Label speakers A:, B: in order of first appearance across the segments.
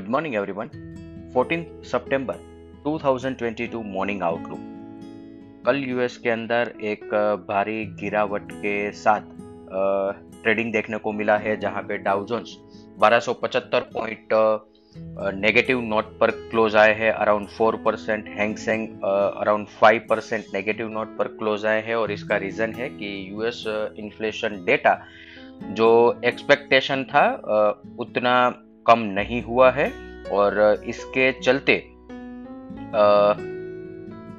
A: Good morning everyone 14 सितंबर 2022 morning outlook कल US के अंदर एक भारी गिरावट के साथ ट्रेडिंग देखने को मिला है, जहाँ पे Dow Jones 1275 point negative note पर क्लोज आए हैं around four percent Hang Seng around five percent negative note पर क्लोज आए हैं, और इसका रीजन है कि यूएस इन्फ्लेशन डेटा जो एक्सपेक्टेशन था उतना कम नहीं हुआ है और इसके चलते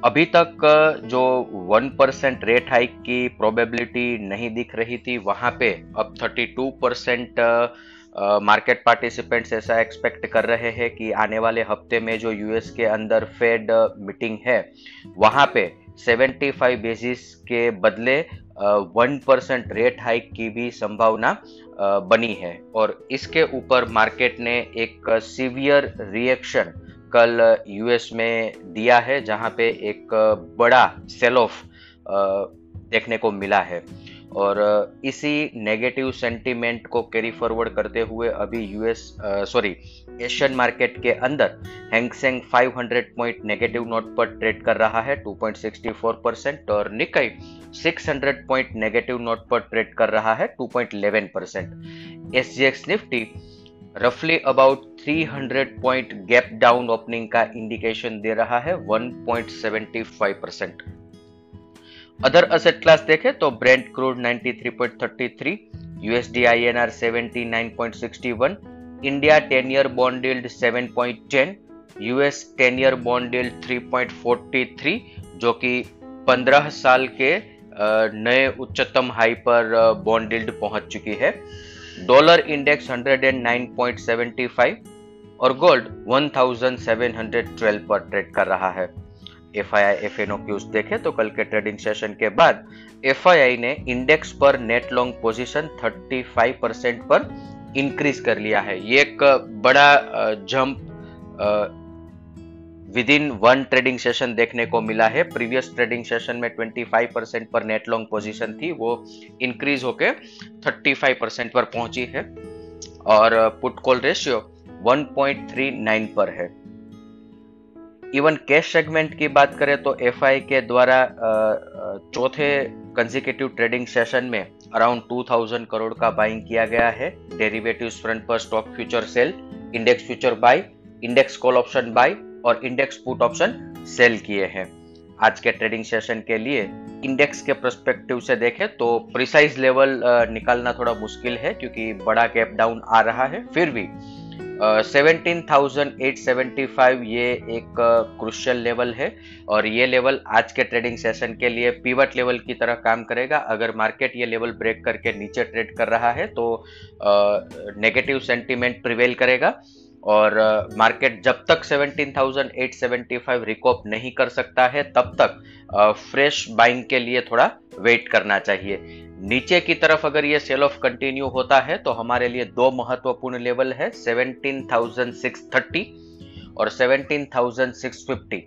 A: अभी तक जो वन परसेंट रेट हाइक की प्रोबेबिलिटी नहीं दिख रही थी, वहाँ पे अब thirty two percent market participants ऐसा एक्सपेक्ट कर रहे हैं कि आने वाले हफ़्ते में जो यूएस के अंदर फेड मीटिंग है, वहाँ पे 75 बेसिस के बदले वन परसेंट रेट हाइक की भी संभावना बनी है। और इसके ऊपर मार्केट ने एक सीवियर रिएक्शन कल यूएस में दिया है, जहाँ पे एक बड़ा सेल ऑफ़ देखने को मिला है। और इसी नेगेटिव सेंटीमेंट को कैरी फॉरवर्ड करते हुए अभी यूएस सॉरी एशियन मार्केट के अंदर Hang Seng 500 point negative note पर ट्रेड कर रहा है 2.64 परसेंट और निकाई 600 पॉइंट नेगेटिव नोट पर ट्रेड कर रहा है 2.11 परसेंट एस निफ्टी रफली about 300 point gap down opening का इंडिकेशन दे रहा है 1.75 परसेंट अदर असेट क्लास देखें तो Brent crude 93.33 USD INR 79.61 India 10 year bond yield 7.10 US 10 year bond yield 3.43 जो कि 15 साल के नए उच्चतम हाई पर बॉन्ड यील्ड पहुँच चुकी है। डॉलर इंडेक्स 109.75 और गोल्ड 1712 पर ट्रेड कर रहा है। F I I F N cues देखे तो कल के ट्रेडिंग सेशन के बाद एफ़ आई आई ने इंडेक्स पर नेट लॉन्ग पोजीशन 35 परसेंट पर इंक्रीज कर लिया है। ये एक बड़ा jump within one trading session देखने को मिला है। प्रीवियस ट्रेडिंग सेशन में 25 परसेंट पर नेट लॉन्ग पोजीशन थी, वो इंक्रीज होके 35 परसेंट पर पहुँची है। और पुट कॉल रेशियो 1.39 पर है। इवन कैश सेगमेंट की बात करें तो एफआई के द्वारा चौथे कंजिकेटिव ट्रेडिंग सेशन में अराउंड 2000 करोड़ का बाइंग किया गया है। डेरिवेटिव फ्रंट पर stock future sell index future buy index call option buy और इंडेक्स पुट ऑप्शन सेल किए हैं। आज के ट्रेडिंग सेशन के लिए इंडेक्स के प्रस्पेक्टिव से देखें तो प्रिसाइज लेवल निकालना थोड़ा मुश्किल है क्योंकि बड़ा गैप डाउन आ रहा है। फिर भी seventeen thousand eight seventy five ये एक क्रुशियल लेवल है और ये लेवल आज के ट्रेडिंग सेशन के लिए पीवट लेवल की तरह काम करेगा। अगर मार्केट ये लेवल ब्रेक करके नीचे ट्रेड कर रहा है तो नेगेटिव सेंटीमेंट प्रिवेल करेगा। और मार्केट जब तक 17,875 रिकॉप नहीं कर सकता है तब तक फ्रेश बाइंग के लिए थोड़ा वेट करना चाहिए। नीचे की तरफ़ अगर ये सेल ऑफ़ कंटिन्यू होता है तो हमारे लिए दो महत्वपूर्ण लेवल है 17,630 और 17,650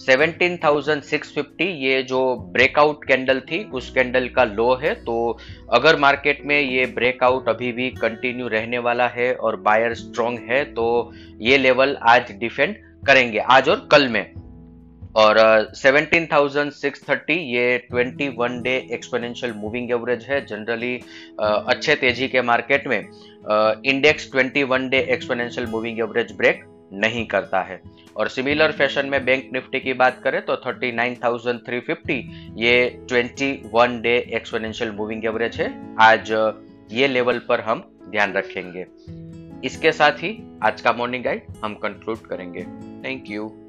A: 17,650 ये जो ब्रेकआउट कैंडल थी उस कैंडल का लो है। तो अगर मार्केट में ये ब्रेकआउट अभी भी कंटिन्यू रहने वाला है और बायर स्ट्रॉन्ग है तो ये लेवल आज डिफेंड करेंगे। आज और कल में। और uh, 17,630 ये 21 डे एक्सपोनेंशियल मूविंग एवरेज है जनरली uh, अच्छे तेज़ी के मार्केट में। Index uh, 21 day exponential moving average break नहीं करता है। और सिमिलर फ़ैशन में बैंक निफ्टी की बात करें तो 39,350 ये 21 डे एक्सपोनेंशियल मूविंग एवरेज है। आज ये लेवल पर हम ध्यान रखेंगे। इसके साथ ही आज का मॉर्निंग गाइड हम कंक्लूड करेंगे। Thank you